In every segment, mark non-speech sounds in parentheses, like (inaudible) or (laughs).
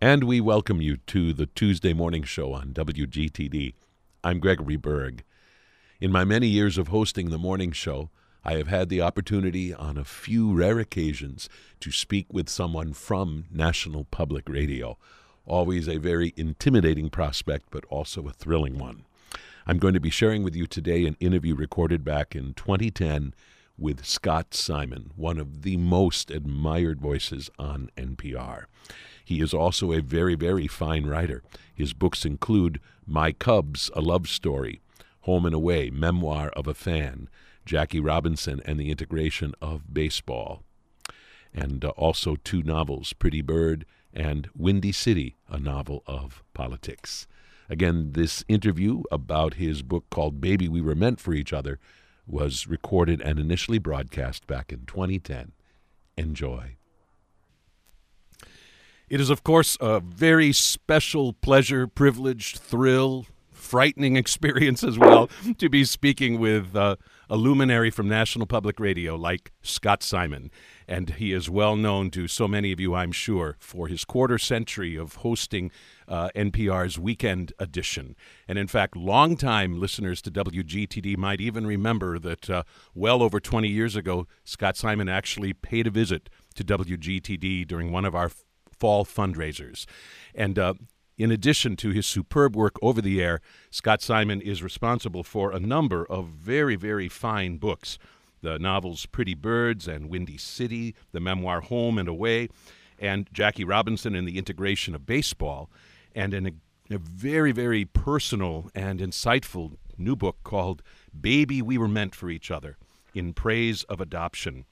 And we welcome you to the Tuesday morning show on WGTD. I'm Gregory Berg. In my many years of hosting the morning show, I have had the opportunity on a few rare occasions to speak with someone from National Public Radio. Always a very intimidating prospect, but also a thrilling one. I'm going to be sharing with you today an interview recorded back in 2010 with Scott Simon, one of the most admired voices on NPR. He is also a very, very fine writer. His books include My Cubs, A Love Story, Home and Away, Memoir of a Fan, Jackie Robinson and the Integration of Baseball, and uh, also two novels, Pretty Bird and Windy City, a novel of politics. Again, this interview about his book called Baby We Were Meant for Each Other was recorded and initially broadcast back in 2010. Enjoy. It is, of course, a very special pleasure, privilege, thrill, frightening (laughs) experience as well to be speaking with uh, a luminary from National Public Radio like Scott Simon. And he is well known to so many of you, I'm sure, for his quarter century of hosting uh, NPR's Weekend Edition. And in fact, longtime listeners to WGTD might even remember that uh, well over 20 years ago, Scott Simon actually paid a visit to WGTD during one of our fall fundraisers. And uh, in addition to his superb work over the air, Scott Simon is responsible for a number of very, very fine books the novels Pretty Birds and Windy City, the memoir Home and Away, and Jackie Robinson and the Integration of Baseball, and in a, a very, very personal and insightful new book called Baby We Were Meant for Each Other in Praise of Adoption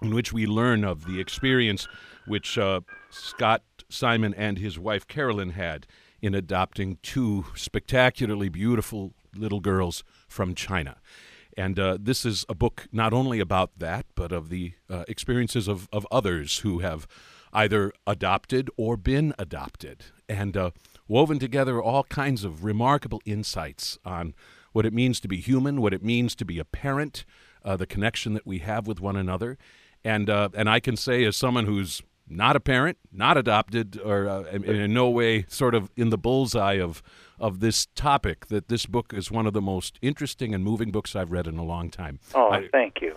in which we learn of the experience which uh, Scott Simon and his wife Carolyn had in adopting two spectacularly beautiful little girls from China. And uh, this is a book not only about that, but of the uh, experiences of, of others who have either adopted or been adopted, and uh, woven together all kinds of remarkable insights on what it means to be human, what it means to be a parent, uh, the connection that we have with one another, and uh, and I can say as someone who's not a parent, not adopted, or uh, in, in, no way sort of in the bullseye of of this topic, that this book is one of the most interesting and moving books I've read in a long time. Oh, I, thank you.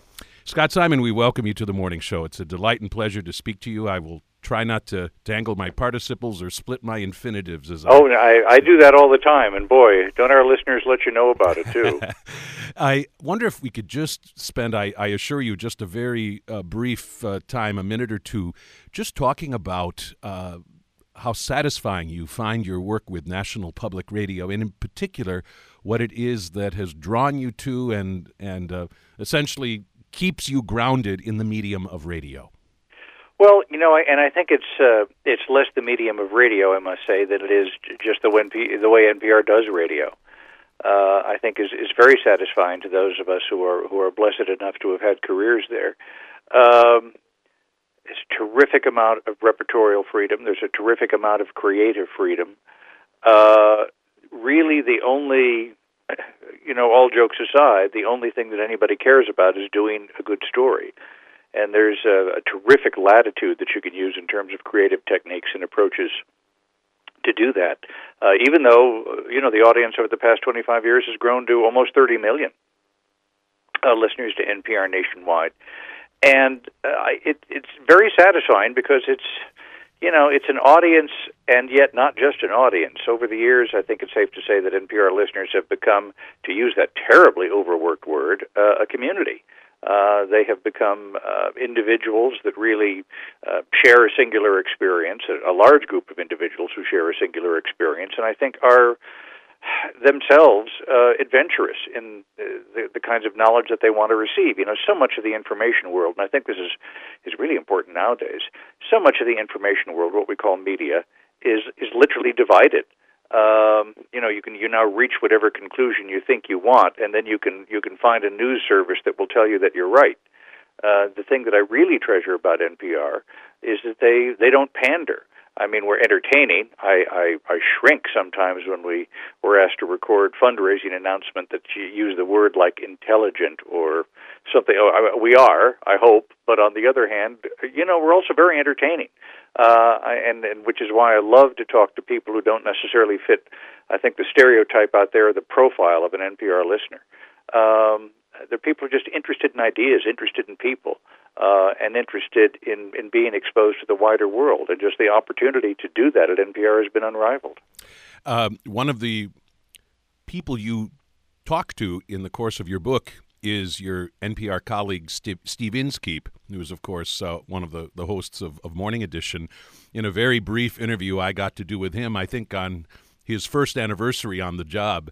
Scott Simon, we welcome you to the morning show. It's a delight and pleasure to speak to you. I will try not to dangle my participles or split my infinitives as oh I, I do that all the time and boy don't our listeners let you know about it too (laughs) i wonder if we could just spend i, I assure you just a very uh, brief uh, time a minute or two just talking about uh, how satisfying you find your work with national public radio and in particular what it is that has drawn you to and and uh, essentially keeps you grounded in the medium of radio well, you know, and I think it's uh, it's less the medium of radio, I must say, than it is just the way the way NPR does radio. Uh, I think is is very satisfying to those of us who are who are blessed enough to have had careers there. Um, there's a terrific amount of repertorial freedom. There's a terrific amount of creative freedom. Uh, really, the only, you know, all jokes aside, the only thing that anybody cares about is doing a good story and there's a, a terrific latitude that you can use in terms of creative techniques and approaches to do that. Uh, even though you know the audience over the past 25 years has grown to almost 30 million uh, listeners to NPR nationwide, and uh, it, it's very satisfying because it's you know it's an audience and yet not just an audience. Over the years, I think it's safe to say that NPR listeners have become, to use that terribly overworked word, uh, a community. Uh, they have become uh, individuals that really uh, share a singular experience, a, a large group of individuals who share a singular experience, and I think are themselves uh, adventurous in uh, the, the kinds of knowledge that they want to receive. You know, so much of the information world, and I think this is is really important nowadays. So much of the information world, what we call media, is is literally divided um, you know you can you now reach whatever conclusion you think you want, and then you can you can find a news service that will tell you that you're right. Uh, the thing that I really treasure about NPR is that they they don't pander. I mean, we're entertaining. I, I, I shrink sometimes when we were asked to record fundraising announcement that you use the word like intelligent or something. Oh, we are, I hope. But on the other hand, you know, we're also very entertaining, uh, and and which is why I love to talk to people who don't necessarily fit. I think the stereotype out there, the profile of an NPR listener. Um, they're people who are just interested in ideas, interested in people uh, and interested in, in being exposed to the wider world. And just the opportunity to do that at NPR has been unrivaled. Um, one of the people you talk to in the course of your book is your NPR colleague Steve, Steve Inskeep, who is, of course, uh, one of the, the hosts of, of Morning Edition. In a very brief interview I got to do with him, I think on his first anniversary on the job,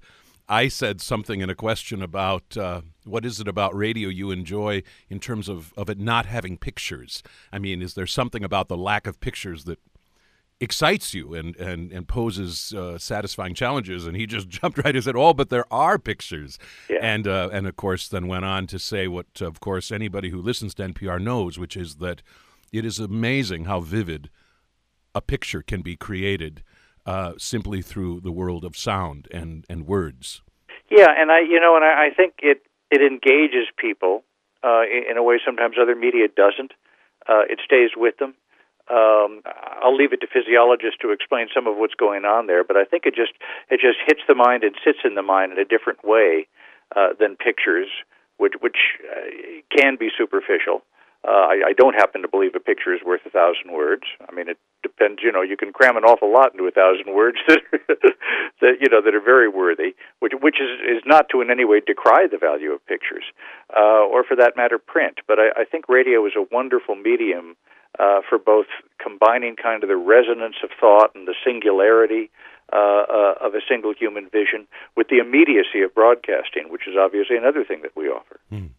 I said something in a question about uh, what is it about radio you enjoy in terms of, of it not having pictures? I mean, is there something about the lack of pictures that excites you and, and, and poses uh, satisfying challenges? And he just (laughs) jumped right and said, Oh, but there are pictures. Yeah. And, uh, and of course, then went on to say what, of course, anybody who listens to NPR knows, which is that it is amazing how vivid a picture can be created uh, simply through the world of sound and, and words. Yeah, and I you know, and I, I think it it engages people uh, in, a way sometimes other media doesn't. Uh, it stays with them. Um, I'll leave it to physiologists to explain some of what's going on there, but I think it just it just hits the mind and sits in the mind in a different way uh, than pictures, which which uh, can be superficial. Uh, I, I don't happen to believe a picture is worth a thousand words. I mean, it depends. You know, you can cram an awful lot into a thousand words (laughs) that, that you know that are very worthy, which which is is not to in any way decry the value of pictures, uh, or for that matter, print. But I, I think radio is a wonderful medium uh, for both combining kind of the resonance of thought and the singularity uh, uh, of a single human vision with the immediacy of broadcasting, which is obviously another thing that we offer. Mm.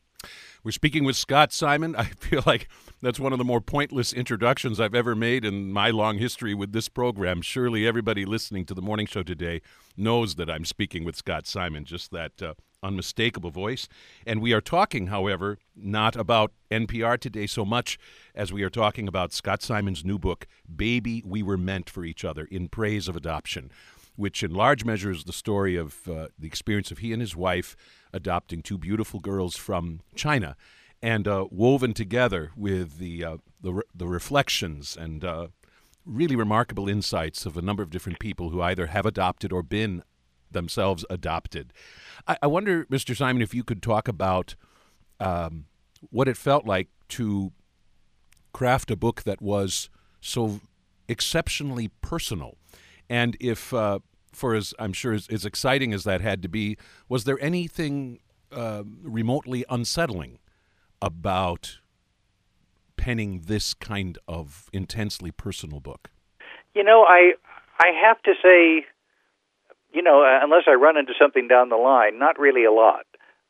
We're speaking with Scott Simon. (laughs) I feel like that's one of the more pointless introductions I've ever made in my long history with this program. Surely everybody listening to the morning show today knows that I'm speaking with Scott Simon, just that uh, unmistakable voice. And we are talking, however, not about NPR today so much as we are talking about Scott Simon's new book, Baby, We Were Meant for Each Other in Praise of Adoption, which in large measure is the story of uh, the experience of he and his wife adopting two beautiful girls from China, and uh, woven together with the uh, the, re- the reflections and uh, really remarkable insights of a number of different people who either have adopted or been themselves adopted. I, I wonder, Mr. Simon, if you could talk about um, what it felt like to craft a book that was so exceptionally personal, and if uh, for as I'm sure as, as, exciting as that had to be, was there anything uh, remotely unsettling about penning this kind of intensely personal book? You know, I I have to say, you know, uh, unless I run into something down the line, not really a lot.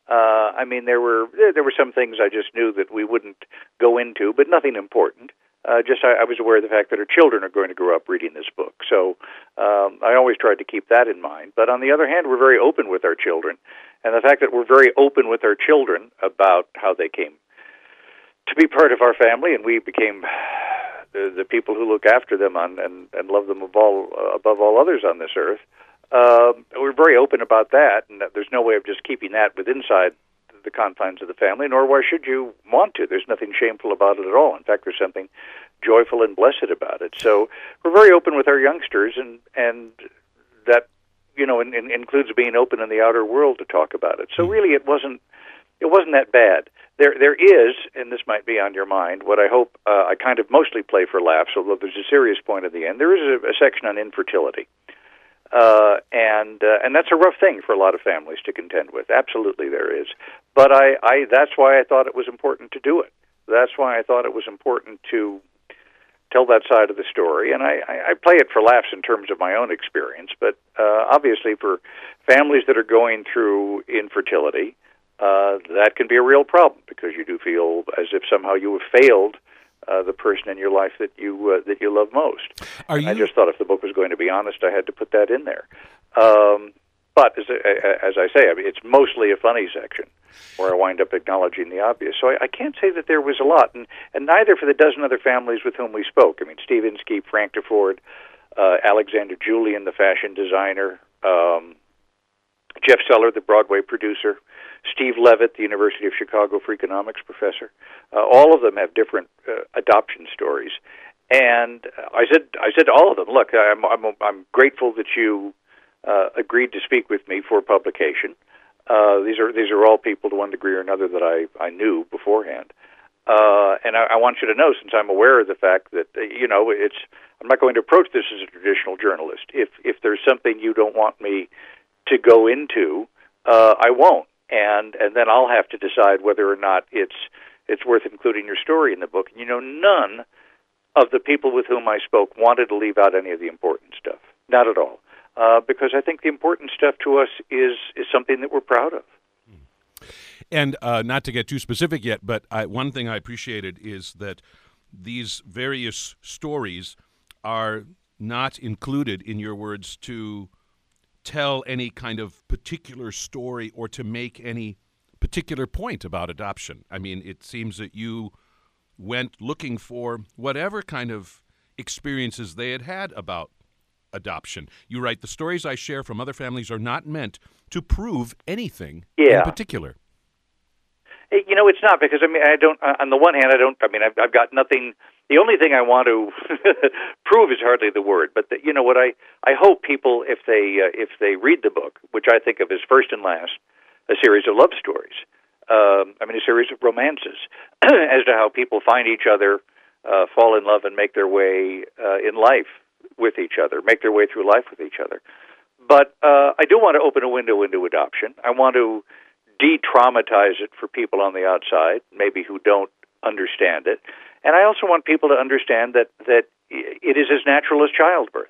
Uh, I mean, there were there were some things I just knew that we wouldn't go into, but nothing important uh, just I, I was aware of the fact that our children are going to grow up reading this book. So um, I always tried to keep that in mind. But on the other hand, we're very open with our children, and the fact that we're very open with our children about how they came to be part of our family, and we became the, the people who look after them on, and, and love them above all, uh, above all others on this earth. Um, we're very open about that, and that there's no way of just keeping that with inside the confines of the family, nor why should you want to. There's nothing shameful about it at all. In fact, there's something joyful and blessed about it. So we're very open with our youngsters, and and that you know in, in, includes being open in the outer world to talk about it. So really, it wasn't it wasn't that bad. There there is, and this might be on your mind. What I hope uh, I kind of mostly play for laughs, although there's a serious point at the end. There is a, a section on infertility. Uh, and uh, and that's a rough thing for a lot of families to contend with. Absolutely, there is. But I, I that's why I thought it was important to do it. That's why I thought it was important to tell that side of the story. And I, I I play it for laughs in terms of my own experience, but uh, obviously for families that are going through infertility, uh, that can be a real problem because you do feel as if somehow you have failed uh, the person in your life that you uh, that you love most. Are you... I just thought if the book was going to be honest, I had to put that in there. Um, but as, as I say, I mean, it's mostly a funny section where I wind up acknowledging the obvious. So I, I can't say that there was a lot, and, and neither for the dozen other families with whom we spoke. I mean, Steve Inskeep, Frank Deford, uh, Alexander Julian, the fashion designer, um, Jeff Seller, the Broadway producer, Steve Levitt, the University of Chicago for economics professor. Uh, all of them have different uh, adoption stories, and I said, I said to all of them, look, I'm, I'm, I'm grateful that you uh, agreed to speak with me for publication. Uh, these are these are all people to one degree or another that I I knew beforehand, uh, and I, I want you to know, since I'm aware of the fact that uh, you know it's, I'm not going to approach this as a traditional journalist. If if there's something you don't want me to go into, I won't, and and then I'll have to decide whether or not it's it's worth including your story in the book. And you know, none of the people with whom I spoke wanted to leave out any of the important stuff. Not at all, uh, because I think the important stuff to us is is something that we're proud of. And uh, not to get too specific yet, but I, one thing I appreciated is that these various stories are not included in your words to tell any kind of particular story or to make any particular point about adoption. I mean, it seems that you went looking for whatever kind of experiences they had had about adoption. You write, the stories I share from other families are not meant to prove anything yeah. in particular. You know, it's not because I mean, I don't. On the one hand, I don't. I mean, I've, I've got nothing. The only thing I want to (laughs) prove is hardly the word, but the, you know what I I hope people, if they uh, if they read the book, which I think of as first and last, a series of love stories. Um, I mean, a series of romances (clears throat) as to how people find each other, uh, fall in love, and make their way uh, in life with each other, make their way through life with each other. But uh, I do want to open a window into adoption. I want to de-traumatize it for people on the outside, maybe who don't understand it. And I also want people to understand that that it is as natural as childbirth.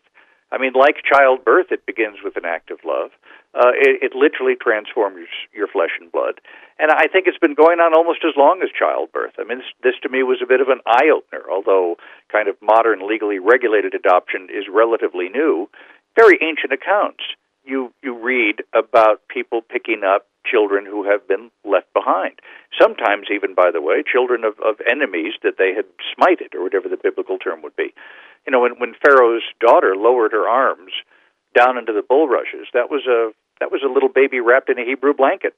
I mean, like childbirth, it begins with an act of love. Uh, it, it literally transforms your flesh and blood. And I think it's been going on almost as long as childbirth. I mean, this, this to me was a bit of an eye opener, although kind of modern, legally regulated adoption is relatively new. Very ancient accounts. You you read about people picking up children who have been left behind. Sometimes, even by the way, children of, of enemies that they had smited, or whatever the biblical term would be. You know, when, when Pharaoh's daughter lowered her arms down into the bulrushes, that was a that was a little baby wrapped in a Hebrew blanket.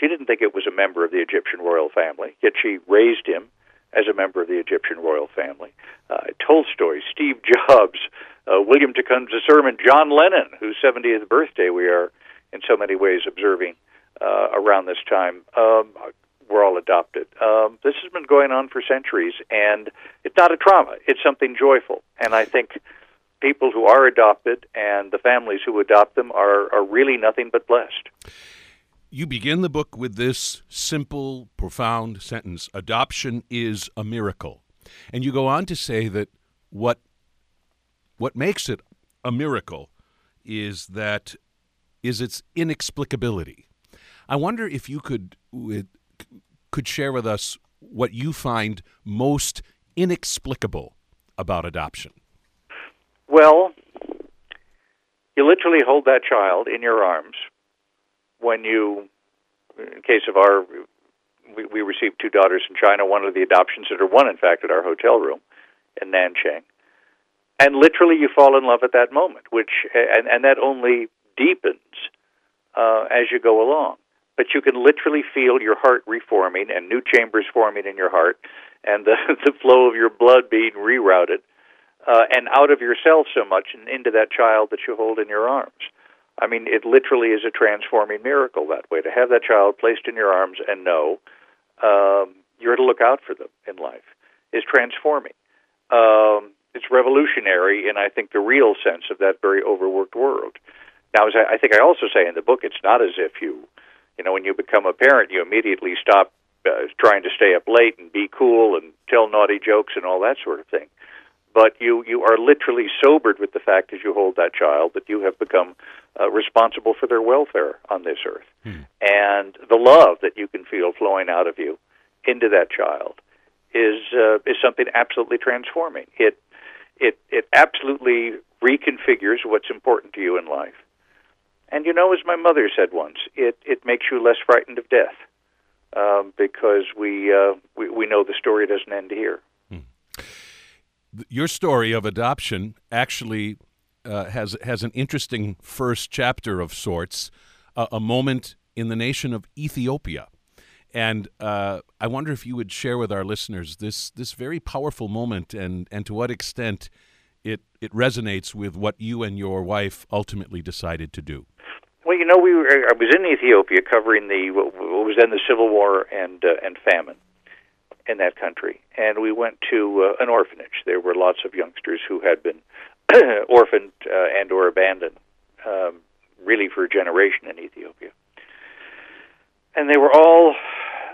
She didn't think it was a member of the Egyptian royal family, yet she raised him as a member of the Egyptian royal family. Uh, Tolstoy, Steve Jobs, uh, William Tecumseh Sherman, John Lennon, whose 70th birthday we are in so many ways observing uh, around this time um, were all adopted. Um, this has been going on for centuries, and it's not a trauma. It's something joyful. And I think people who are adopted and the families who adopt them are, are really nothing but blessed. You begin the book with this simple, profound sentence Adoption is a miracle. And you go on to say that what, what makes it a miracle is that is its inexplicability. I wonder if you could could share with us what you find most inexplicable about adoption. Well, you literally hold that child in your arms when you, in case of our, we, we received two daughters in China, one of the adoptions that are one, in fact, at our hotel room in Nanchang. And literally you fall in love at that moment, which, and, and that only deepens uh, as you go along but you can literally feel your heart reforming and new chambers forming in your heart and the, (laughs) the flow of your blood being rerouted uh, and out of yourself so much and into that child that you hold in your arms. I mean, it literally is a transforming miracle that way to have that child placed in your arms and know um, you're to look out for them in life is transforming. Um, it's revolutionary in, I think, the real sense of that very overworked world. Now, as I, I think I also say in the book, it's not as if you you know, when you become a parent, you immediately stop uh, trying to stay up late and be cool and tell naughty jokes and all that sort of thing. But you you are literally sobered with the fact as you hold that child that you have become uh, responsible for their welfare on this earth, hmm. and the love that you can feel flowing out of you into that child is uh, is something absolutely transforming. It it it absolutely reconfigures what's important to you in life And you know, as my mother said once, it it makes you less frightened of death um, because we, uh, we we know the story doesn't end here. Hmm. Your story of adoption actually uh, has has an interesting first chapter of sorts, uh, a moment in the nation of Ethiopia. And uh, I wonder if you would share with our listeners this this very powerful moment and, and to what extent it, it resonates with what you and your wife ultimately decided to do. Well, you know, we were, I was in Ethiopia covering the what was then the civil war and uh, and famine in that country, and we went to uh, an orphanage. There were lots of youngsters who had been (clears throat) orphaned uh, and or abandoned, um, really for a generation in Ethiopia, and they were all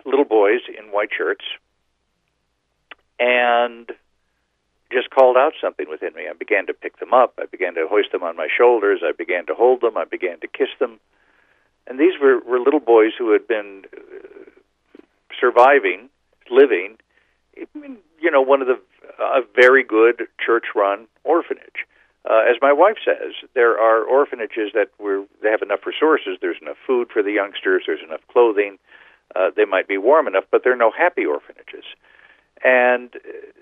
little boys in white shirts, and just called out something within me. I began to pick them up. I began to hoist them on my shoulders. I began to hold them. I began to kiss them. And these were, were little boys who had been uh, surviving, living, in, you know, one of the a very good church-run orphanage. Uh, as my wife says, there are orphanages that where they have enough resources. There's enough food for the youngsters. There's enough clothing. Uh, they might be warm enough, but there are no happy orphanages. And uh,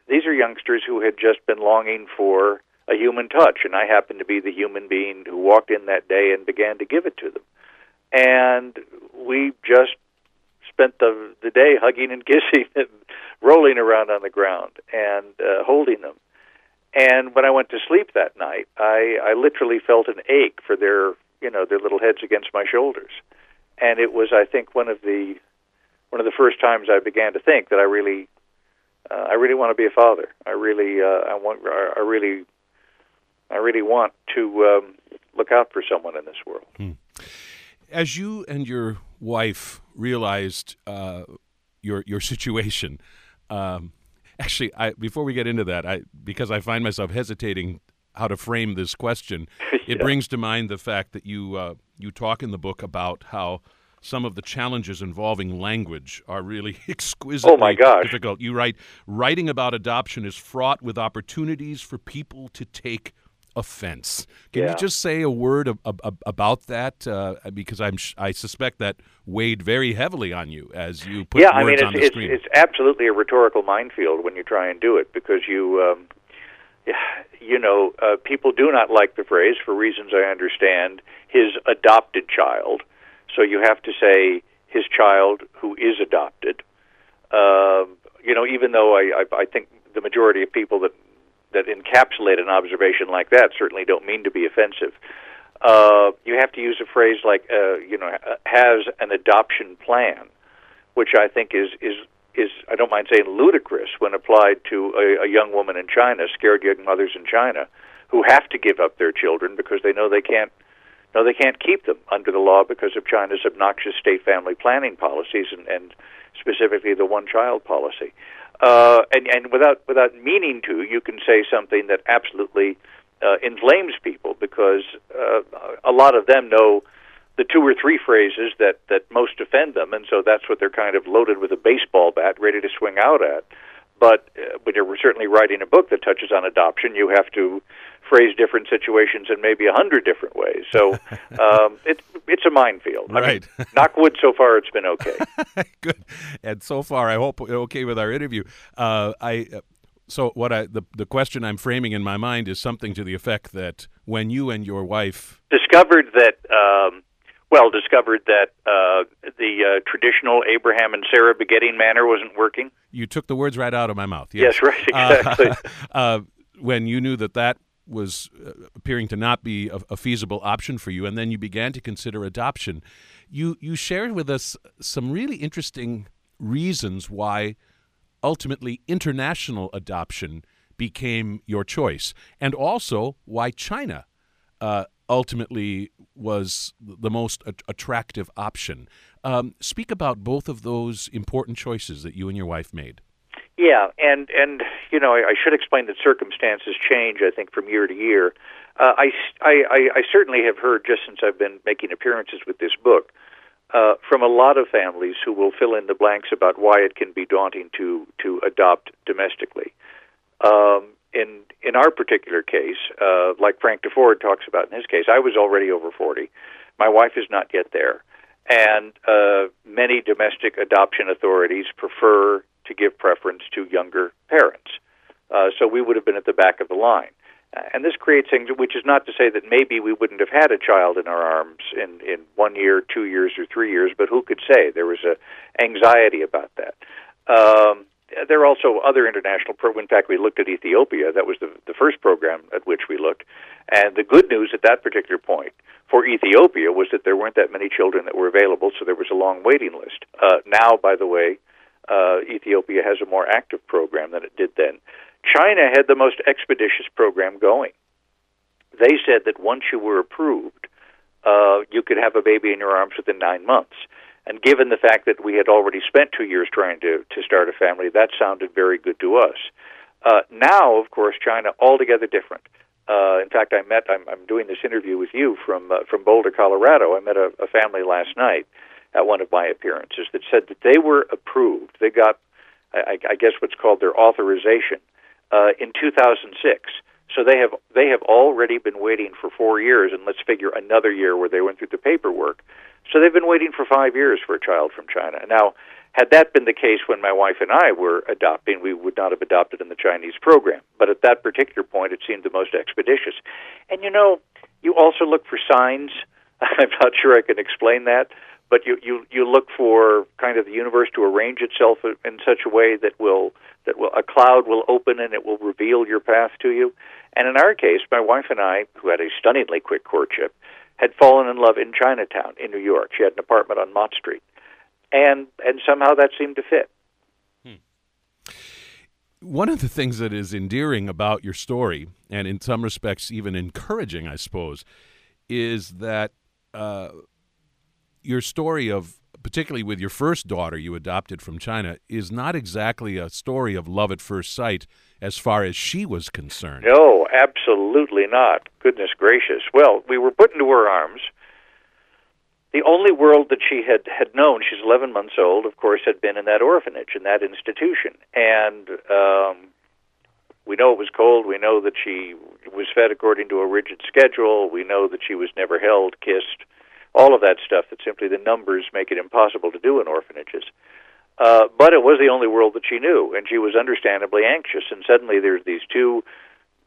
these are youngsters who had just been longing for a human touch, and I happened to be the human being who walked in that day and began to give it to them. And we just spent the the day hugging and (laughs) kissing and rolling around on the ground and uh, holding them. And when I went to sleep that night, I I literally felt an ache for their you know their little heads against my shoulders, and it was I think one of the one of the first times I began to think that I really uh, I really want to be a father. I really, uh, I want, I really, I really want to um, look out for someone in this world. Hmm. As you and your wife realized uh, your your situation, um, actually, I, before we get into that, I because I find myself hesitating how to frame this question, (laughs) yeah. it brings to mind the fact that you uh, you talk in the book about how some of the challenges involving language are really (laughs) exquisitely oh my gosh. difficult. You write, writing about adoption is fraught with opportunities for people to take offense. Can yeah. you just say a word about that? Uh, because I'm I suspect that weighed very heavily on you as you put yeah, words I mean, it's, on the it's, screen. It's absolutely a rhetorical minefield when you try and do it because you. Um, (sighs) you know, uh, people do not like the phrase for reasons I understand. His adopted child, so you have to say his child who is adopted. Um, you know, even though I, I, I think the majority of people that that encapsulate an observation like that certainly don't mean to be offensive. Uh, you have to use a phrase like, uh, you know, has an adoption plan, which I think is is is I don't mind saying ludicrous when applied to a, a young woman in China, scared young mothers in China, who have to give up their children because they know they can't no, they can't keep them under the law because of China's obnoxious state family planning policies and, and specifically the one-child policy. Uh, and, and without without meaning to, you can say something that absolutely uh, inflames people because uh, a lot of them know the two or three phrases that that most offend them, and so that's what they're kind of loaded with a baseball bat, ready to swing out at. But uh, when you're certainly writing a book that touches on adoption, you have to phrase different situations in maybe a hundred different ways. So (laughs) um, it, it's a minefield. Right. I mean, (laughs) knock wood. So far, it's been okay. (laughs) Good. And so far, I hope okay with our interview. Uh, I. Uh, so what I the the question I'm framing in my mind is something to the effect that when you and your wife discovered that um, well discovered that uh, the uh, traditional Abraham and Sarah begetting manner wasn't working. You took the words right out of my mouth. Yes, yes right, exactly. (laughs) Uh, when you knew that that was uh, appearing to not be a, a, feasible option for you, and then you began to consider adoption. You you shared with us some really interesting reasons why ultimately international adoption became your choice, and also why China uh, ultimately was the most attractive option. Um, speak about both of those important choices that you and your wife made. Yeah, and and you know, I, I should explain that circumstances change. I think from year to year. Uh, I, I I certainly have heard just since I've been making appearances with this book uh, from a lot of families who will fill in the blanks about why it can be daunting to to adopt domestically. Um, in in our particular case, uh, like Frank Deford talks about in his case, I was already over forty. My wife is not yet there. And uh, many domestic adoption authorities prefer to give preference to younger parents. Uh, so we would have been at the back of the line. And this creates things, which is not to say that maybe we wouldn't have had a child in our arms in, in one year, two years, or three years, but who could say? There was a anxiety about that. Um, there are also other international programs. In fact, we looked at Ethiopia. That was the, the first program at which we looked. And the good news at that particular point for Ethiopia was that there weren't that many children that were available, so there was a long waiting list. Uh, now, by the way, uh, Ethiopia has a more active program than it did then. China had the most expeditious program going. They said that once you were approved, uh, you could have a baby in your arms within nine months. And given the fact that we had already spent two years trying to, to start a family, that sounded very good to us. Uh, now, of course, China altogether different. Uh, in fact, I met. I'm, I'm doing this interview with you from uh, from Boulder, Colorado. I met a, a family last night at one of my appearances that said that they were approved. They got, I, I guess, what's called their authorization uh, in 2006. So they have they have already been waiting for four years, and let's figure another year where they went through the paperwork. So they've been waiting for five years for a child from China. Now, had that been the case when my wife and I were adopting, we would not have adopted in the Chinese program. But at that particular point, it seemed the most expeditious. And you know, you also look for signs. (laughs) I'm not sure I can explain that, but you you you look for kind of the universe to arrange itself in such a way that will that will a cloud will open and it will reveal your path to you. And in our case, my wife and I, who had a stunningly quick courtship, had fallen in love in Chinatown in New York. She had an apartment on Mott Street, and and somehow that seemed to fit. Hmm. One of the things that is endearing about your story, and in some respects even encouraging, I suppose, is that uh, your story of particularly with your first daughter you adopted from China, is not exactly a story of love at first sight as far as she was concerned. No, absolutely not. Goodness gracious. Well, we were put into her arms. The only world that she had, had known, she's 11 months old, of course, had been in that orphanage, in that institution. And um, we know it was cold. We know that she was fed according to a rigid schedule. We know that she was never held, kissed, all of that stuff that simply the numbers make it impossible to do in orphanages. Uh, but it was the only world that she knew, and she was understandably anxious. And suddenly there's these two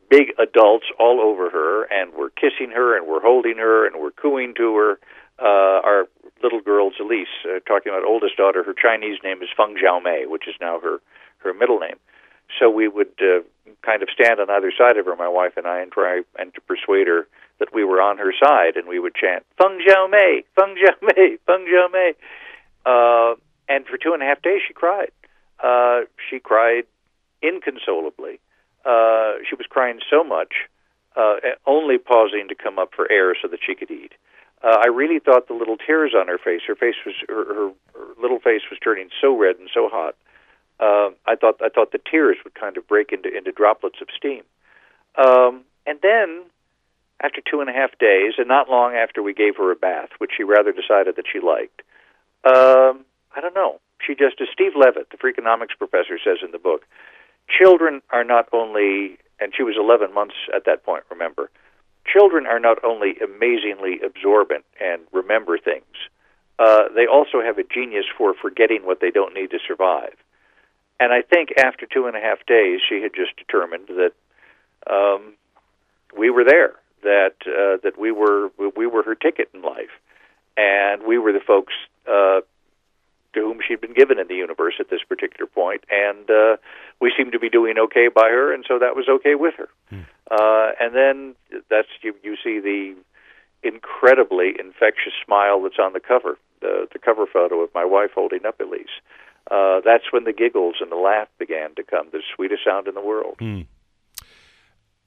big adults all over her, and we're kissing her, and we're holding her, and we're cooing to her. Uh, our little girl, Elise, uh, talking about oldest daughter, her Chinese name is Feng Xiaomei, which is now her her middle name. So we would uh, kind of stand on either side of her, my wife and I, and try and to persuade her that we were on her side, and we would chant "Feng Zhao Mei, Feng Zhao Mei, Feng Zhao Mei," uh, and for two and a half days she cried. Uh, she cried inconsolably. Uh, she was crying so much, uh, only pausing to come up for air so that she could eat. Uh, I really thought the little tears on her face, her face was, her, her, her little face was turning so red and so hot. Uh, I thought, I thought the tears would kind of break into into droplets of steam. Um, and then after two and a half days, and not long after we gave her a bath, which she rather decided that she liked. Um, I don't know. She just, as Steve Levitt, the Freakonomics professor, says in the book, children are not only, and she was 11 months at that point, remember, children are not only amazingly absorbent and remember things, uh, they also have a genius for forgetting what they don't need to survive. And I think after two and a half days, she had just determined that um, we were there that uh, that we were we were her ticket in life, and we were the folks uh, to whom she'd been given in the universe at this particular point, and uh, we seemed to be doing okay by her, and so that was okay with her. Hmm. Uh, and then that's you you see the incredibly infectious smile that's on the cover, the the cover photo of my wife holding up Elise. Uh, that's when the giggles and the laugh began to come, the sweetest sound in the world. Hmm.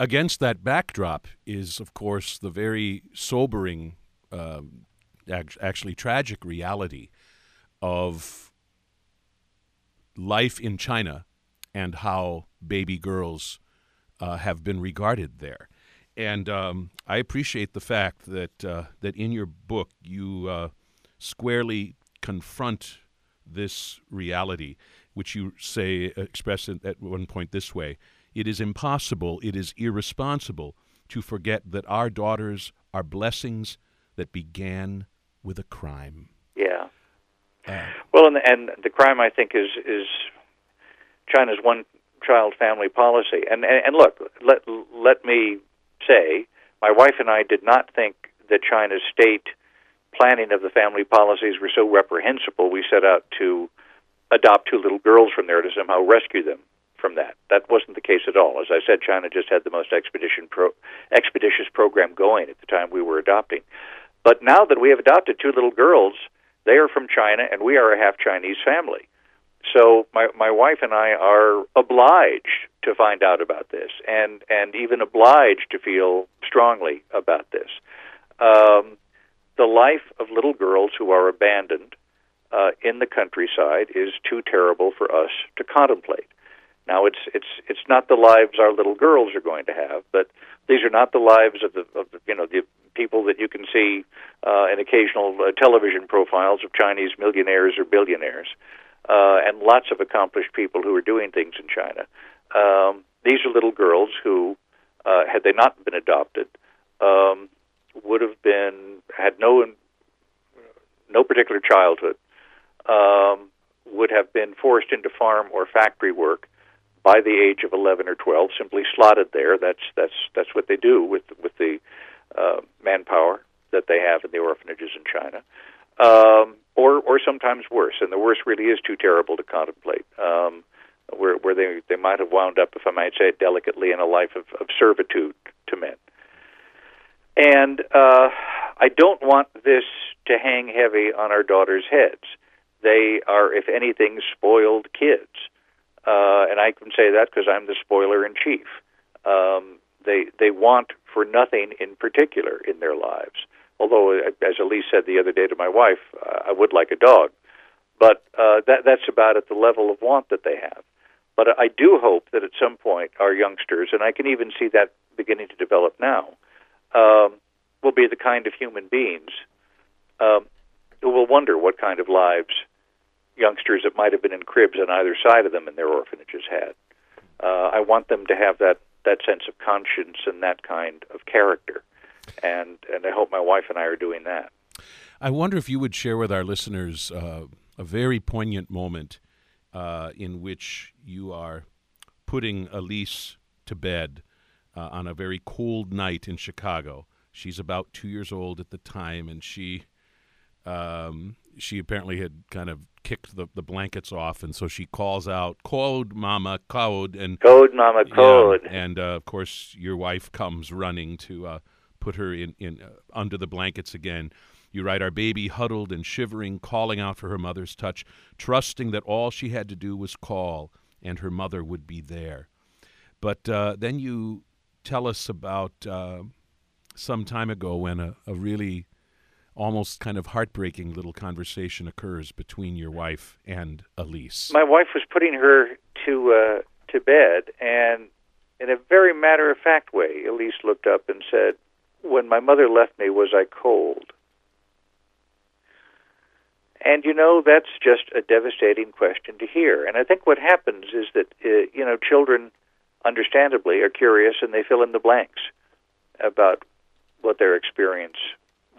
Against that backdrop is, of course, the very sobering, uh, actually tragic reality of life in China and how baby girls uh, have been regarded there. And um, I appreciate the fact that uh, that in your book you uh, squarely confront this reality, which you say express it at one point this way: it is impossible, it is irresponsible to forget that our daughters are blessings that began with a crime. Uh, well, and, and the crime I think is is China's one child family policy. And, and and look, let let me say, my wife and I did not think that China's state planning of the family policies were so reprehensible. We set out to adopt two little girls from there to somehow rescue them from that. That wasn't the case at all. As I said, China just had the most expedition pro, expeditious program going at the time we were adopting. But now that we have adopted two little girls, they are from China, and we are a half Chinese family. So my my wife and I are obliged to find out about this, and and even obliged to feel strongly about this. Um, the life of little girls who are abandoned uh, in the countryside is too terrible for us to contemplate. Now, it's it's it's not the lives our little girls are going to have, but these are not the lives of the of the, you know the people that you can see uh, in occasional uh, television profiles of Chinese millionaires or billionaires, uh, and lots of accomplished people who are doing things in China. Um, these are little girls who, uh, had they not been adopted, um, would have been had no no particular childhood, um, would have been forced into farm or factory work by the age of 11 or 12, simply slotted there. That's that's that's what they do with with the uh, manpower that they have in the orphanages in China, um, or or sometimes worse. And the worst really is too terrible to contemplate. Um, where where they they might have wound up, if I might say it delicately, in a life of, of servitude to men. And uh, I don't want this to hang heavy on our daughters' heads. They are, if anything, spoiled kids. Uh, and I can say that because I'm the spoiler in chief. Um, they they want for nothing in particular in their lives. Although, as Elise said the other day to my wife, uh, I would like a dog, but uh, that that's about at the level of want that they have. But I do hope that at some point our youngsters, and I can even see that beginning to develop now, um, will be the kind of human beings um, who will wonder what kind of lives youngsters that might have been in cribs on either side of them in their orphanages had. Uh, I want them to have that that sense of conscience and that kind of character, and and I hope my wife and I are doing that. I wonder if you would share with our listeners uh, a very poignant moment uh, in which you are putting Elise to bed uh, on a very cold night in Chicago. She's about two years old at the time, and she um, she apparently had kind of kicked the, the blankets off, and so she calls out, "Code, Mama, code!" and code, Mama, code. Yeah, and uh, of course, your wife comes running to uh, put her in in uh, under the blankets again. You write, Our baby huddled and shivering, calling out for her mother's touch, trusting that all she had to do was call and her mother would be there. But uh, then you tell us about uh, some time ago when a, a really almost kind of heartbreaking little conversation occurs between your wife and Elise. My wife was putting her to uh, to bed, and in a very matter of fact way, Elise looked up and said, "When my mother left me, was I cold?" And you know that's just a devastating question to hear. And I think what happens is that uh, you know children, understandably, are curious and they fill in the blanks about what their experience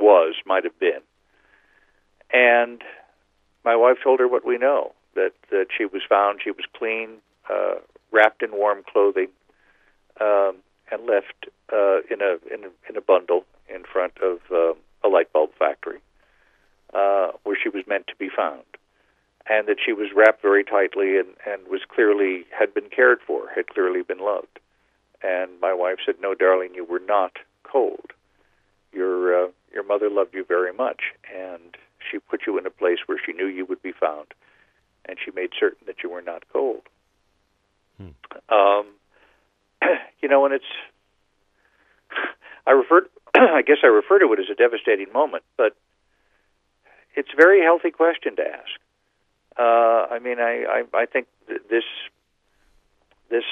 was, might have been. And my wife told her what we know that, that she was found, she was clean, uh, wrapped in warm clothing, um, and left uh, in, a, in, a, in a bundle in front of uh, a light bulb factory uh, where she was meant to be found. And that she was wrapped very tightly and, and was clearly, had been cared for, had clearly been loved. And my wife said, No, darling, you were not cold. Your uh, your mother loved you very much, and she put you in a place where she knew you would be found, and she made certain that you were not cold. Hmm. Um, (clears throat) you know, and it's I refer, (clears throat) I guess I refer to it as a devastating moment, but it's a very healthy question to ask. Uh, I mean, I I, I think th- this this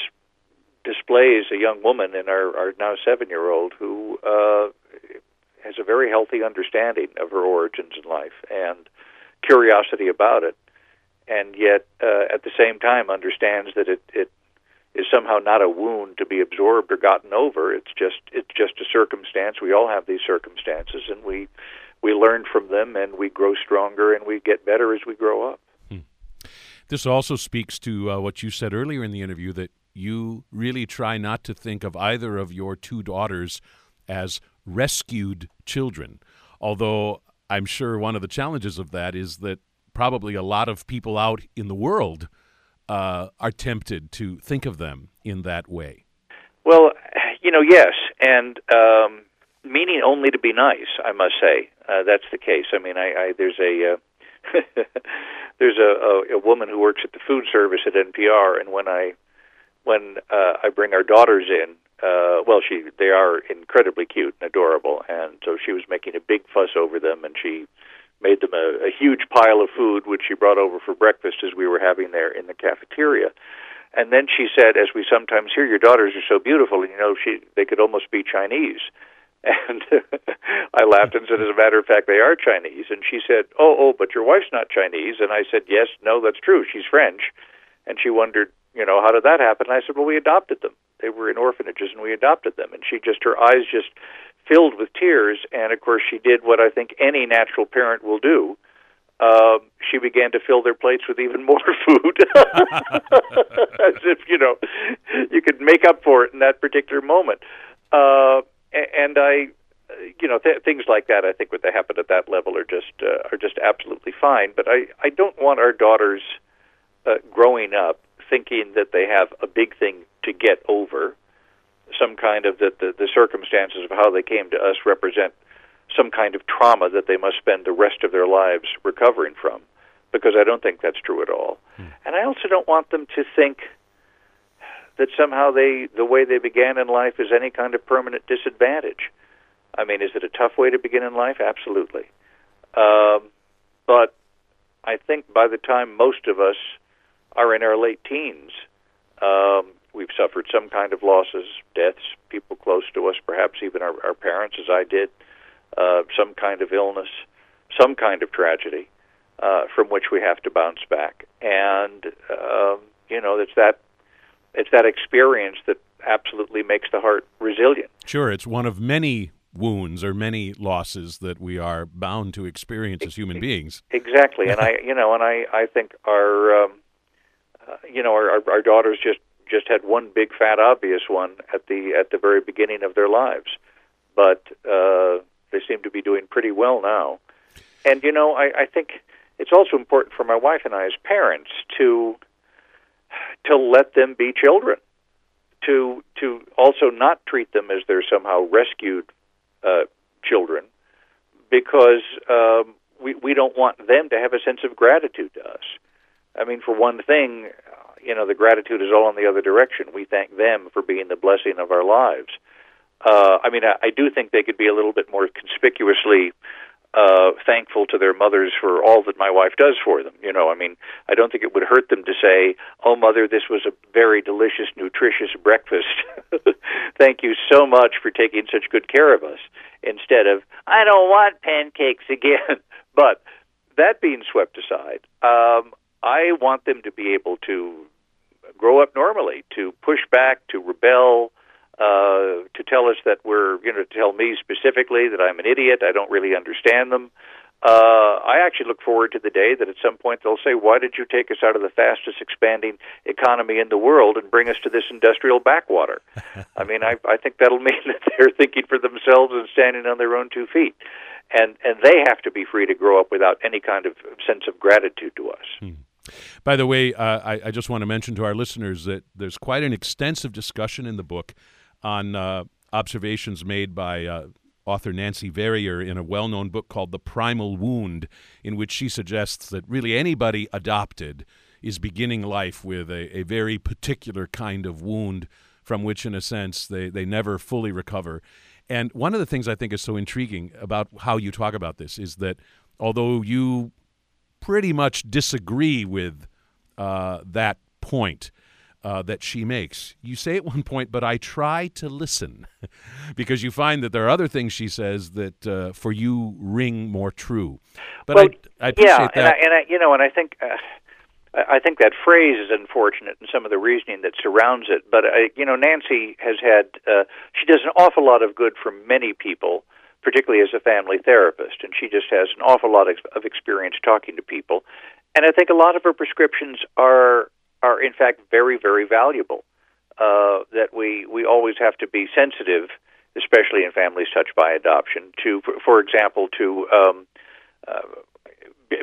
displays a young woman in our, our now seven year old who uh, has a very healthy understanding of her origins in life and curiosity about it, and yet uh, at the same time understands that it, it is somehow not a wound to be absorbed or gotten over. It's just it's just a circumstance. We all have these circumstances, and we we learn from them, and we grow stronger, and we get better as we grow up. Hmm. This also speaks to uh, what you said earlier in the interview that you really try not to think of either of your two daughters as rescued children. Although I'm sure one of the challenges of that is that probably a lot of people out in the world uh, are tempted to think of them in that way. Well, you know, yes, and um, meaning only to be nice. I must say uh, that's the case. I mean, I, I there's a uh, (laughs) there's a, a, a woman who works at the food service at NPR, and when I when uh, I bring our daughters in, uh, well, she they are incredibly cute and adorable, and so she was making a big fuss over them, and she made them a, a huge pile of food, which she brought over for breakfast as we were having there in the cafeteria. And then she said, as we sometimes hear, your daughters are so beautiful, and you know, she they could almost be Chinese. (laughs) And (laughs) I laughed and said, as a matter of fact, they are Chinese. And she said, oh, oh, but your wife's not Chinese. And I said, yes, no, that's true. She's French. And she wondered, you know, how did that happen? And I said, well, we adopted them. They were in orphanages, and we adopted them. And she just, her eyes just filled with tears. And of course, she did what I think any natural parent will do. Uh, she began to fill their plates with even more (laughs) food, (laughs) as if you know you could make up for it in that particular moment. Uh, and I, you know, th- things like that. I think what they happen at that level are just uh, are just absolutely fine. But I I don't want our daughters uh, growing up thinking that they have a big thing to get over, some kind of that the, the circumstances of how they came to us represent some kind of trauma that they must spend the rest of their lives recovering from, because I don't think that's true at all. Hmm. And I also don't want them to think that somehow they the way they began in life is any kind of permanent disadvantage. I mean, is it a tough way to begin in life? Absolutely. Um, but I think by the time most of us are in our late teens, um, we've suffered some kind of losses, deaths, people close to us, perhaps even our, our parents, as I did, uh, some kind of illness, some kind of tragedy uh, from which we have to bounce back. And um, you know, it's that it's that experience that absolutely makes the heart resilient. Sure, it's one of many wounds or many losses that we are bound to experience as human beings. Exactly, and I, (laughs) you know, and I, I think our, um, uh, you know, our, our daughters just just had one big fat obvious one at the at the very beginning of their lives, but uh, they seem to be doing pretty well now. And you know, I, I think it's also important for my wife and I as parents to to let them be children, to to also not treat them as they're somehow rescued uh, children, because um, we we don't want them to have a sense of gratitude to us. I mean, for one thing, you know, the gratitude is all in the other direction. We thank them for being the blessing of our lives. Uh, I mean, I, I do think they could be a little bit more conspicuously uh, thankful to their mothers for all that my wife does for them. You know, I mean, I don't think it would hurt them to say, "Oh, mother, this was a very delicious, nutritious breakfast. (laughs) Thank you so much for taking such good care of us." Instead of, "I don't want pancakes again." (laughs) but that being swept aside, um, I want them to be able to grow up normally, to push back, to rebel, uh, to tell us that we're, you know, to tell me specifically that I'm an idiot, I don't really understand them. Uh, I actually look forward to the day that at some point they'll say, "Why did you take us out of the fastest expanding economy in the world and bring us to this industrial backwater?" (laughs) I mean, I, I think that'll (laughs) mean that they're thinking for themselves and standing on their own two feet, and and they have to be free to grow up without any kind of sense of gratitude to us. Hmm. By the way, uh, I, I, just want to mention to our listeners that there's quite an extensive discussion in the book on uh, observations made by uh, author Nancy Verrier in a well known book called The Primal Wound, in which she suggests that really anybody adopted is beginning life with a, a very particular kind of wound from which, in a sense, they, they never fully recover. And one of the things I think is so intriguing about how you talk about this is that although you pretty much disagree with uh, that point uh, that she makes. You say at one point, but I try to listen (laughs) because you find that there are other things she says that uh, for you ring more true. But well, I, I appreciate yeah, that. and I, and I, you know, and I think uh, I think that phrase is unfortunate and some of the reasoning that surrounds it. But uh, you know, Nancy has had uh, she does an awful lot of good for many people, particularly as a family therapist, and she just has an awful lot of, experience talking to people. And I think a lot of her prescriptions are are in fact very very valuable. Uh, that we we always have to be sensitive, especially in families touched by adoption. To for, for example, to um, uh,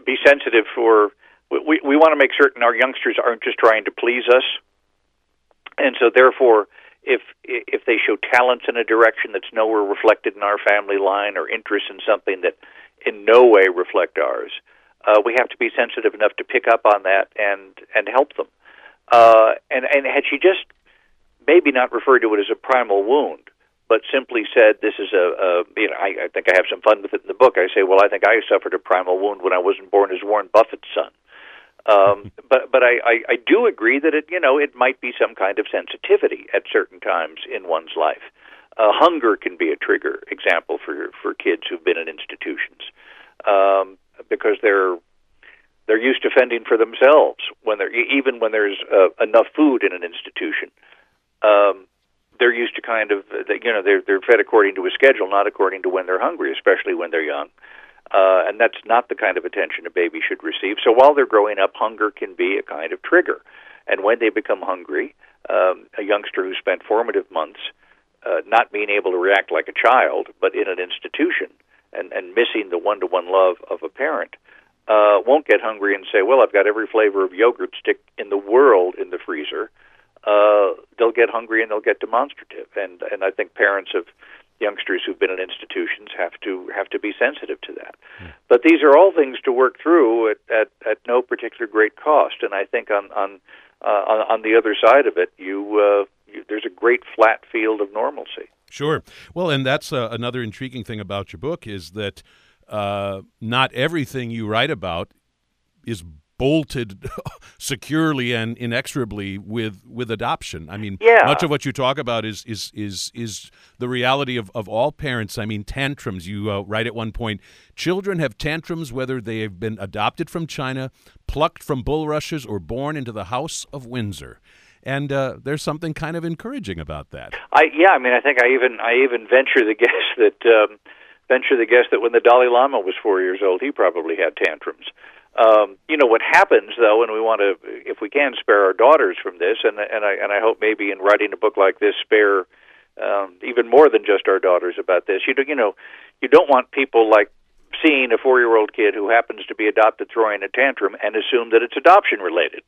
be sensitive for we, we want to make certain our youngsters aren't just trying to please us. And so, therefore, if if they show talents in a direction that's nowhere reflected in our family line or interest in something that in no way reflect ours, uh, we have to be sensitive enough to pick up on that and and help them. Uh, and and had she just maybe not referred to it as a primal wound, but simply said this is a, a you know I, I think I have some fun with it in the book. I say, well, I think I suffered a primal wound when I wasn't born as Warren Buffett's son. Um, (laughs) but but I, I, I do agree that it you know it might be some kind of sensitivity at certain times in one's life. Uh, hunger can be a trigger example for for kids who've been in institutions um, because they're they're used to fending for themselves when they're even when there's uh, enough food in an institution. Um, they're used to kind of you know they're they're fed according to a schedule, not according to when they're hungry, especially when they're young. Uh, and that's not the kind of attention a baby should receive. So while they're growing up, hunger can be a kind of trigger. And when they become hungry, um, a youngster who spent formative months uh, not being able to react like a child, but in an institution and, and missing the one to one love of a parent, uh, won't get hungry and say, Well, I've got every flavor of yogurt stick in the world in the freezer. Uh, they'll get hungry and they'll get demonstrative. And, and I think parents have youngsters who've been in institutions have to have to be sensitive to that. Mm. But these are all things to work through at, at, at no particular great cost. And I think on on uh, on, on the other side of it, you, uh, you there's a great flat field of normalcy. Sure. Well, and that's uh, another intriguing thing about your book is that uh, not everything you write about is bolted (laughs) securely and inexorably with with adoption. I mean, yeah. much of what you talk about is is is is the reality of, of all parents. I mean, tantrums. You uh, write at one point, children have tantrums whether they have been adopted from China, plucked from bulrushes, or born into the House of Windsor. And uh, there's something kind of encouraging about that. I yeah, I mean, I think I even I even venture the (laughs) guess that um, venture the guess that when the Dalai Lama was four years old, he probably had tantrums. Um, you know what happens though, and we want to, if we can, spare our daughters from this, and and I and I hope maybe in writing a book like this, spare um, even more than just our daughters about this. You do, you know, you don't want people like seeing a four-year-old kid who happens to be adopted throwing a tantrum and assume that it's adoption related.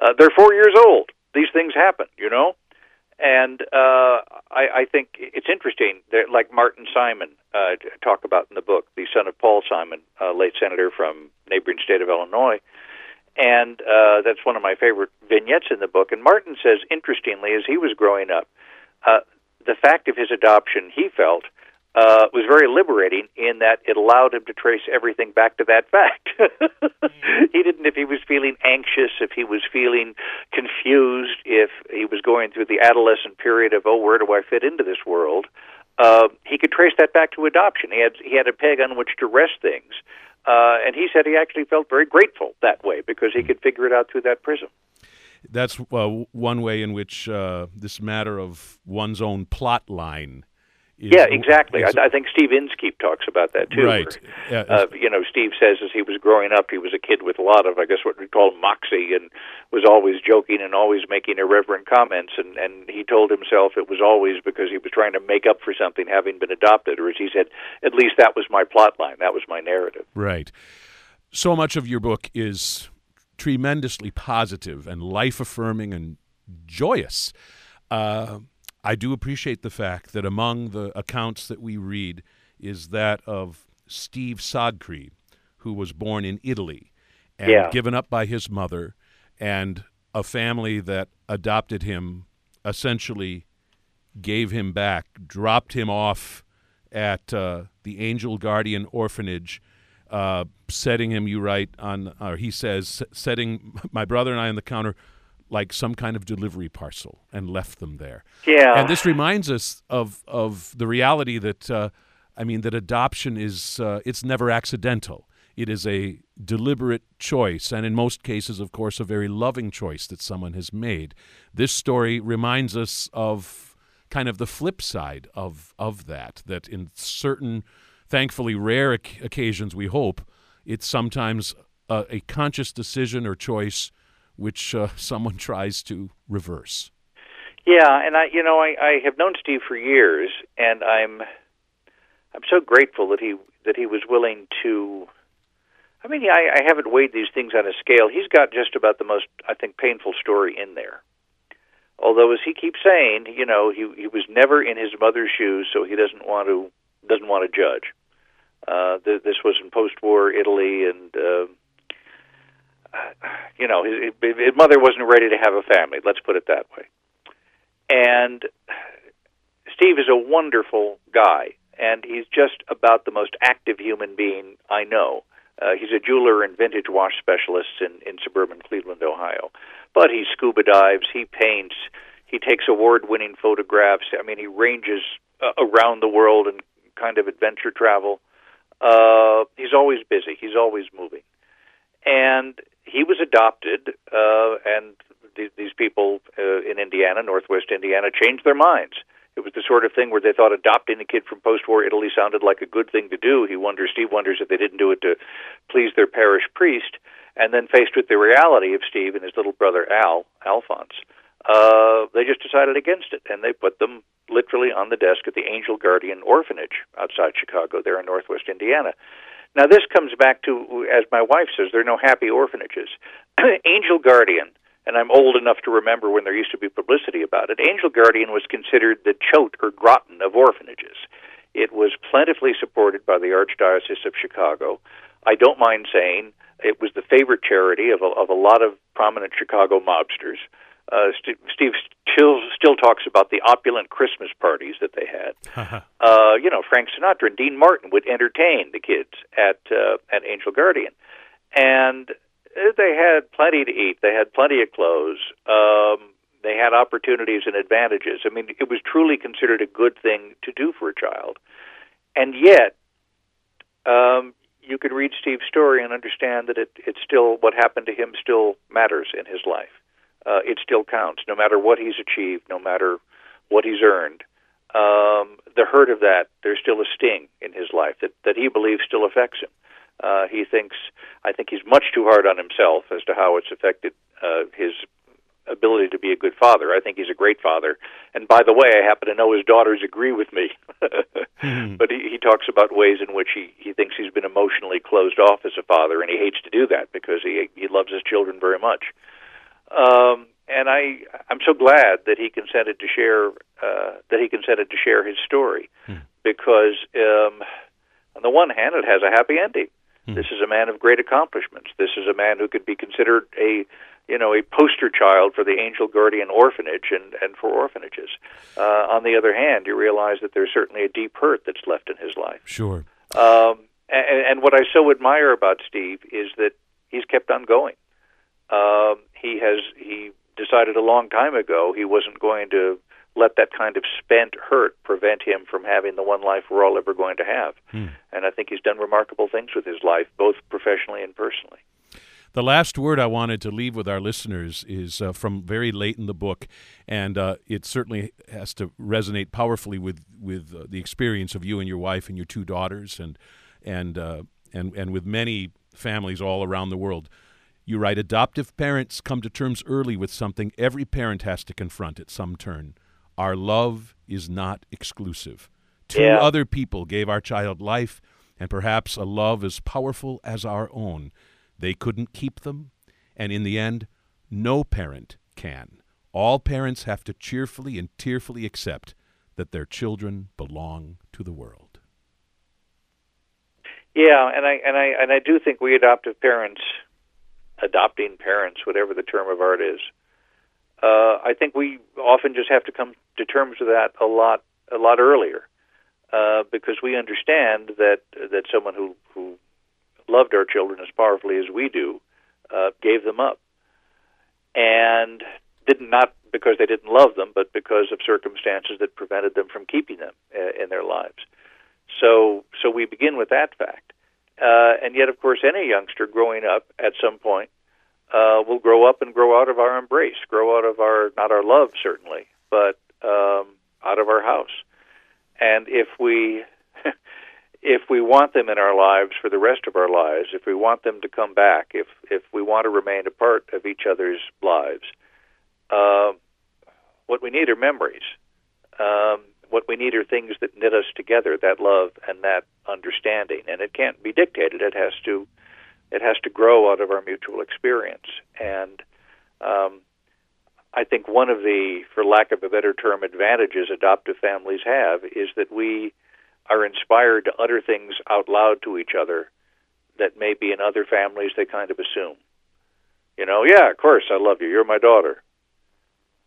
Uh, they're four years old. These things happen, you know. And uh, I, I think it's interesting that, like Martin Simon uh, talk about in the book, the son of Paul Simon, uh, late senator from neighboring state of Illinois, and uh, that's one of my favorite vignettes in the book. And Martin says, interestingly, as he was growing up, uh, the fact of his adoption, he felt, uh, was very liberating in that it allowed him to trace everything back to that fact. (laughs) he didn't, if he was feeling anxious, if he was feeling confused, if he was going through the adolescent period of, oh, where do I fit into this world? Uh, he could trace that back to adoption. He had he had a peg on which to rest things, uh, and he said he actually felt very grateful that way because he could figure it out through that prism that's uh, one way in which uh, this matter of one's own plot line yeah, exactly. I, I, think Steve Inskeep talks about that too. Right. Where, uh, you know, Steve says as he was growing up, he was a kid with a lot of, I guess, what we call moxie, and was always joking and always making irreverent comments. And and he told himself it was always because he was trying to make up for something, having been adopted, or as he said, at least that was my plot line. That was my narrative. Right. So much of your book is tremendously positive and life affirming and joyous. Uh, I do appreciate the fact that among the accounts that we read is that of Steve Sodcree, who was born in Italy and yeah. given up by his mother, and a family that adopted him essentially gave him back, dropped him off at uh, the Angel Guardian Orphanage, uh, setting him, you write, on, or he says, setting my brother and I on the counter like some kind of delivery parcel and left them there. Yeah. And this reminds us of of the reality that uh, I mean that adoption is uh, it's never accidental. It is a deliberate choice, and in most cases, of course, a very loving choice that someone has made. This story reminds us of kind of the flip side of, of that, that in certain, thankfully rare occasions, we hope, it's sometimes a, a conscious decision or choice which uh, (laughs) someone tries to reverse. Yeah, and I, you know, I, I have known Steve for years, and I'm, I'm so grateful that he that he was willing to. I mean, I, I haven't weighed these things on a scale. He's got just about the most, I think, painful story in there. Although, as he keeps saying, you know, he he was never in his mother's shoes, so he doesn't want to doesn't want to judge. Uh, th- this was in post-war Italy, and uh, you know, his, his mother wasn't ready to have a family. Let's put it that way. And Steve is a wonderful guy, and he's just about the most active human being I know. Uh, he's a jeweler and vintage watch specialist in, in suburban Cleveland, Ohio. But he scuba dives, he paints, he takes award winning photographs. I mean, he ranges uh, around the world and kind of adventure travel. Uh, he's always busy, he's always moving. And he was adopted, uh, and th- these people uh, in Indiana, Northwest Indiana, changed their minds. It was the sort of thing where they thought adopting a kid from post-war Italy sounded like a good thing to do. He wonders, Steve wonders if they didn't do it to please their parish priest. And then faced with the reality of Steve and his little brother Al, Alphonse, uh, they just decided against it, and they put them literally on the desk at the Angel Guardian Orphanage outside Chicago, there in Northwest Indiana. Now, this comes back to, as my wife says, there are no happy orphanages. (clears throat) Angel Guardian, and I'm old enough to remember when there used to be publicity about it, Angel Guardian was considered the choate or Groton of orphanages. It was plentifully supported by the Archdiocese of Chicago. I don't mind saying it was the favorite charity of a, of a lot of prominent Chicago mobsters. Uh, St- Steve still still talks about the opulent Christmas parties that they had. (laughs) uh, you know, Frank Sinatra and Dean Martin would entertain the kids at uh, at Angel Guardian, and they had plenty to eat. They had plenty of clothes. Um, they had opportunities and advantages. I mean, it was truly considered a good thing to do for a child, and yet. Um, you could read Steve's story and understand that it, it's still what happened to him still matters in his life uh, it still counts, no matter what he's achieved, no matter what he's earned. Um, the hurt of that, there's still a sting in his life that, that he believes still affects him. Uh, he thinks, I think he's much too hard on himself as to how it's affected uh, his ability to be a good father. I think he's a great father. And by the way, I happen to know his daughters agree with me. mm-hmm. (laughs) But he, he talks about ways in which he, he thinks he's been emotionally closed off as a father, and he hates to do that because he he loves his children very much. Um, and I, I'm so glad that he consented to share uh, that he consented to share his story, hmm. because um, on the one hand, it has a happy ending. Hmm. This is a man of great accomplishments. This is a man who could be considered a you know, a poster child for the Angel Guardian Orphanage and, and for orphanages. Uh, on the other hand, you realize that there's certainly a deep hurt that's left in his life. Sure. Um, and, and what I so admire about Steve is that he's kept on going. Um, he has he decided a long time ago he wasn't going to let that kind of spent hurt prevent him from having the one life we're all ever going to have. Hmm. And I think he's done remarkable things with his life, both professionally and personally. The last word I wanted to leave with our listeners is uh, from very late in the book, and uh, it certainly has to resonate powerfully with with uh, the experience of you and your wife and your two daughters, and and uh, and and with many families all around the world. You write adoptive parents come to terms early with something every parent has to confront at some turn. Our love is not exclusive. Two yeah. other people gave our child life and perhaps a love as powerful as our own. They couldn't keep them, and in the end, no parent can. All parents have to cheerfully and tearfully accept that their children belong to the world. Yeah, and I and I and I do think we adoptive parents adopting parents, whatever the term of art is. Uh, I think we often just have to come to terms with that a lot a lot earlier, uh, because we understand that that someone who who loved our children as powerfully as we do uh, gave them up, and did not because they didn't love them, but because of circumstances that prevented them from keeping them uh, in their lives. So so we begin with that fact. Uh, and yet, of course, any youngster growing up at some point uh, will grow up and grow out of our embrace, grow out of our not our love certainly, but um, out of our house. And if we (laughs) if we want them in our lives for the rest of our lives, if we want them to come back, if if we want to remain a part of each other's lives, uh, what we need are memories. Um, what we need are things that knit us together, that love and that understanding. And it can't be dictated. It has to it has to grow out of our mutual experience. And um, I think one of the, for lack of a better term, advantages adoptive families have is that we are inspired to utter things out loud to each other that maybe in other families they kind of assume. You know, yeah, of course, I love you. You're my daughter.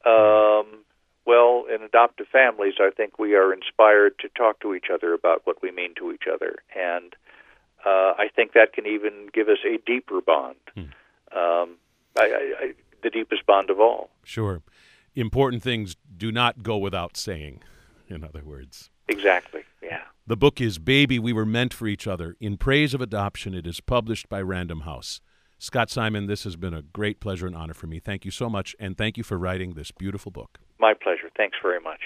Um, well, in adoptive families, I think we are inspired to talk to each other about what we mean to each other, and uh, I think that can even give us a deeper bond. Hmm. Um, I, I, I, the deepest bond of all. Sure, important things do not go without saying. In other words, exactly. Yeah. The book is Baby, We Were Meant for Each Other. In Praise of Adoption, it is published by Random House. Scott Simon, this has been a great pleasure and honor for me. Thank you so much, and thank you for writing this beautiful book. My pleasure. Thanks very much.